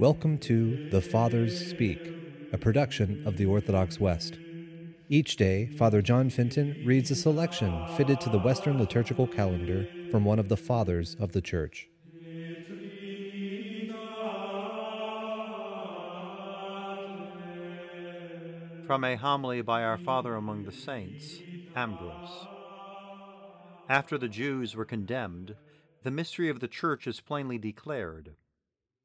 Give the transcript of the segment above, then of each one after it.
Welcome to The Fathers Speak, a production of the Orthodox West. Each day, Father John Fenton reads a selection fitted to the Western liturgical calendar from one of the Fathers of the Church. From a homily by our Father among the Saints, Ambrose. After the Jews were condemned, the mystery of the Church is plainly declared.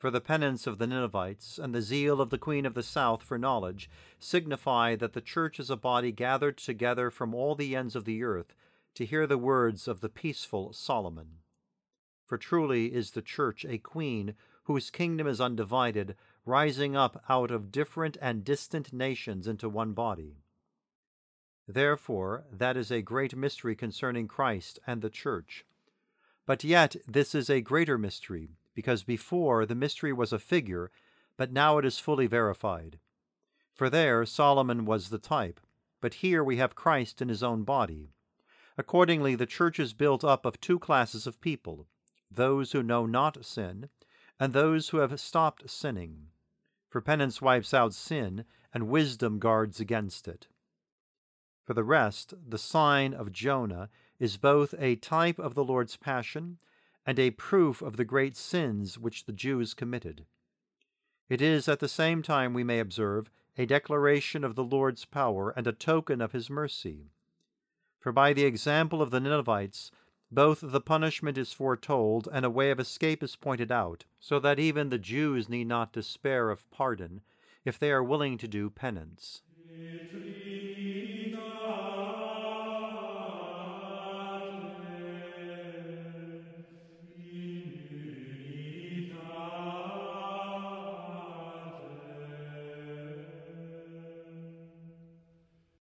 For the penance of the Ninevites and the zeal of the Queen of the South for knowledge signify that the Church is a body gathered together from all the ends of the earth to hear the words of the peaceful Solomon. For truly is the Church a queen whose kingdom is undivided, rising up out of different and distant nations into one body. Therefore, that is a great mystery concerning Christ and the Church. But yet, this is a greater mystery because before the mystery was a figure, but now it is fully verified. For there Solomon was the type, but here we have Christ in his own body. Accordingly, the church is built up of two classes of people those who know not sin, and those who have stopped sinning. For penance wipes out sin, and wisdom guards against it. For the rest, the sign of Jonah is both a type of the Lord's passion and a proof of the great sins which the Jews committed. It is at the same time, we may observe, a declaration of the Lord's power and a token of his mercy. For by the example of the Ninevites, both the punishment is foretold and a way of escape is pointed out, so that even the Jews need not despair of pardon if they are willing to do penance.